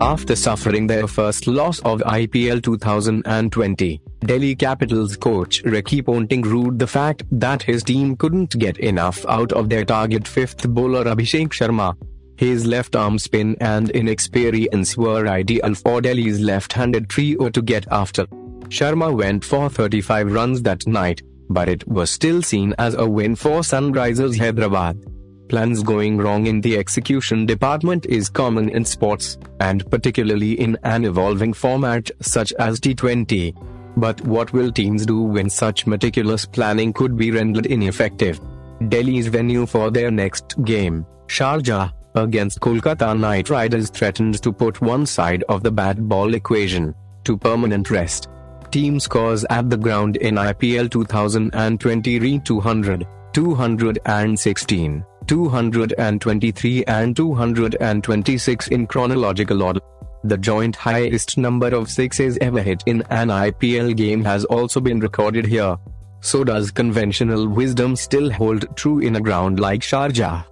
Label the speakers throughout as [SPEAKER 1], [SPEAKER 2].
[SPEAKER 1] After suffering their first loss of IPL 2020, Delhi Capitals coach Ricky Ponting ruled the fact that his team couldn't get enough out of their target fifth bowler Abhishek Sharma. His left arm spin and inexperience were ideal for Delhi's left-handed trio to get after. Sharma went for 35 runs that night, but it was still seen as a win for Sunrisers Hyderabad. Plans going wrong in the execution department is common in sports, and particularly in an evolving format such as T20. But what will teams do when such meticulous planning could be rendered ineffective? Delhi's venue for their next game, Sharjah, against Kolkata Knight Riders threatens to put one side of the bad ball equation to permanent rest. Team scores at the ground in IPL 2020 read 200, 216. 223 and 226 in chronological order. The joint highest number of sixes ever hit in an IPL game has also been recorded here. So does conventional wisdom still hold true in a ground like Sharjah?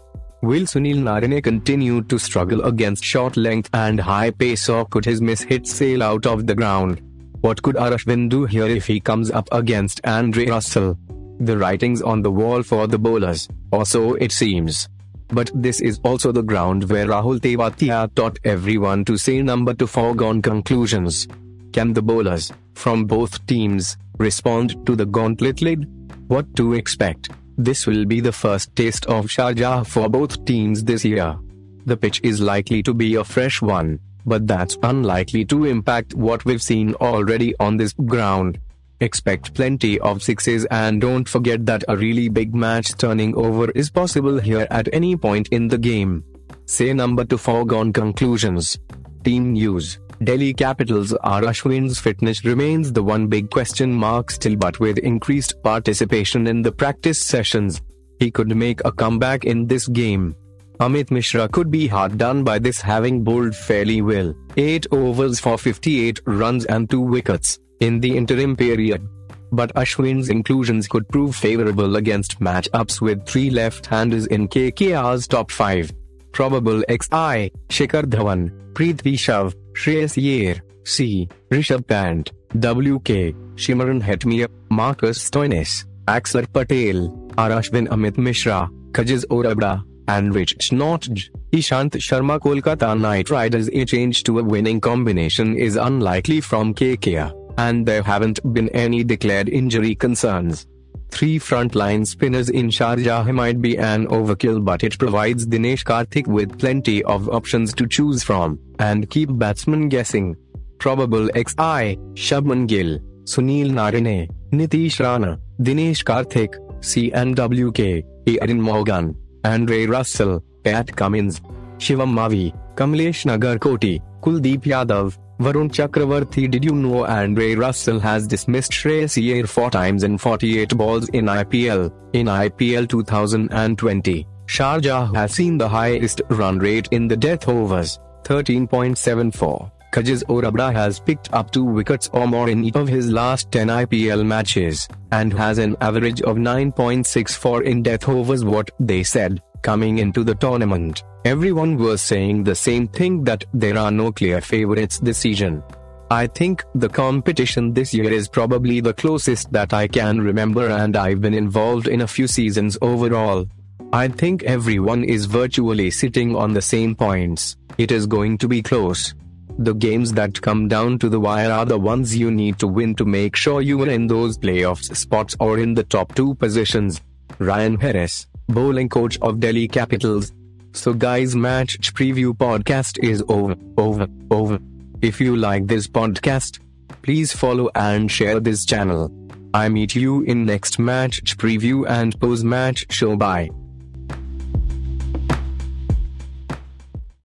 [SPEAKER 1] Will Sunil Narine continue to struggle against short length and high pace or could his miss hit sail out of the ground? What could Ashwin do here if he comes up against Andre Russell? The writings on the wall for the bowlers, or so it seems. But this is also the ground where Rahul Tewatia taught everyone to say number to foregone conclusions. Can the bowlers, from both teams, respond to the gauntlet lid? What to expect? This will be the first taste of Sharjah for both teams this year. The pitch is likely to be a fresh one, but that's unlikely to impact what we've seen already on this ground. Expect plenty of sixes and don't forget that a really big match turning over is possible here at any point in the game. Say number to foregone conclusions. Team news. Delhi Capitals R Ashwin's fitness remains the one big question mark still but with increased participation in the practice sessions, he could make a comeback in this game. Amit Mishra could be hard done by this having bowled fairly well, 8 overs for 58 runs and 2 wickets in the interim period. But Ashwin's inclusions could prove favorable against matchups with three left-handers in KKR's top 5. Probable XI, Shikhar Dhawan, Prithvi Shaw, Shreyas Iyer, C. Rishabh Pant, WK, Shimron Hetmyer, Marcus Stoinis, Axar Patel, R Ashwin Amit Mishra, Kagiso Rabada, and Rich Nortje. Ishant Sharma Kolkata Knight Riders a change to a winning combination is unlikely from KKR and there haven't been any declared injury concerns. Three frontline spinners in Sharjah might be an overkill but it provides Dinesh Karthik with plenty of options to choose from, and keep batsmen guessing. Probable XI, Shubman Gill, Sunil Narine, Nitish Rana, Dinesh Karthik, CNWK, Eoin Morgan, Andre Russell, Pat Cummins, Shivam Mavi, Kamlesh Nagarkoti, Kuldeep Yadav, Varun Chakravarthy Did you know Andre Russell has dismissed Shreyas Iyer 4 times in 48 balls in IPL? In IPL 2020, Sharjah has seen the highest run rate in the death overs, 13.74. Kagiso Rabada has picked up 2 wickets or more in each of his last 10 IPL matches, and has an average of 9.64 in death overs what they said, coming into the tournament. Everyone was saying the same thing that there are no clear favorites this season. I think the competition this year is probably the closest that I can remember, and I've been involved in a few seasons overall. I think everyone is virtually sitting on the same points. It is going to be close. The games that come down to the wire are the ones you need to win to make sure you are in those playoffs spots or in the top two positions. Ryan Harris, bowling coach of Delhi Capitals, so guys match preview podcast is over, over, over. If you like this podcast, please follow and share this channel. I meet you in next match preview and post match show bye.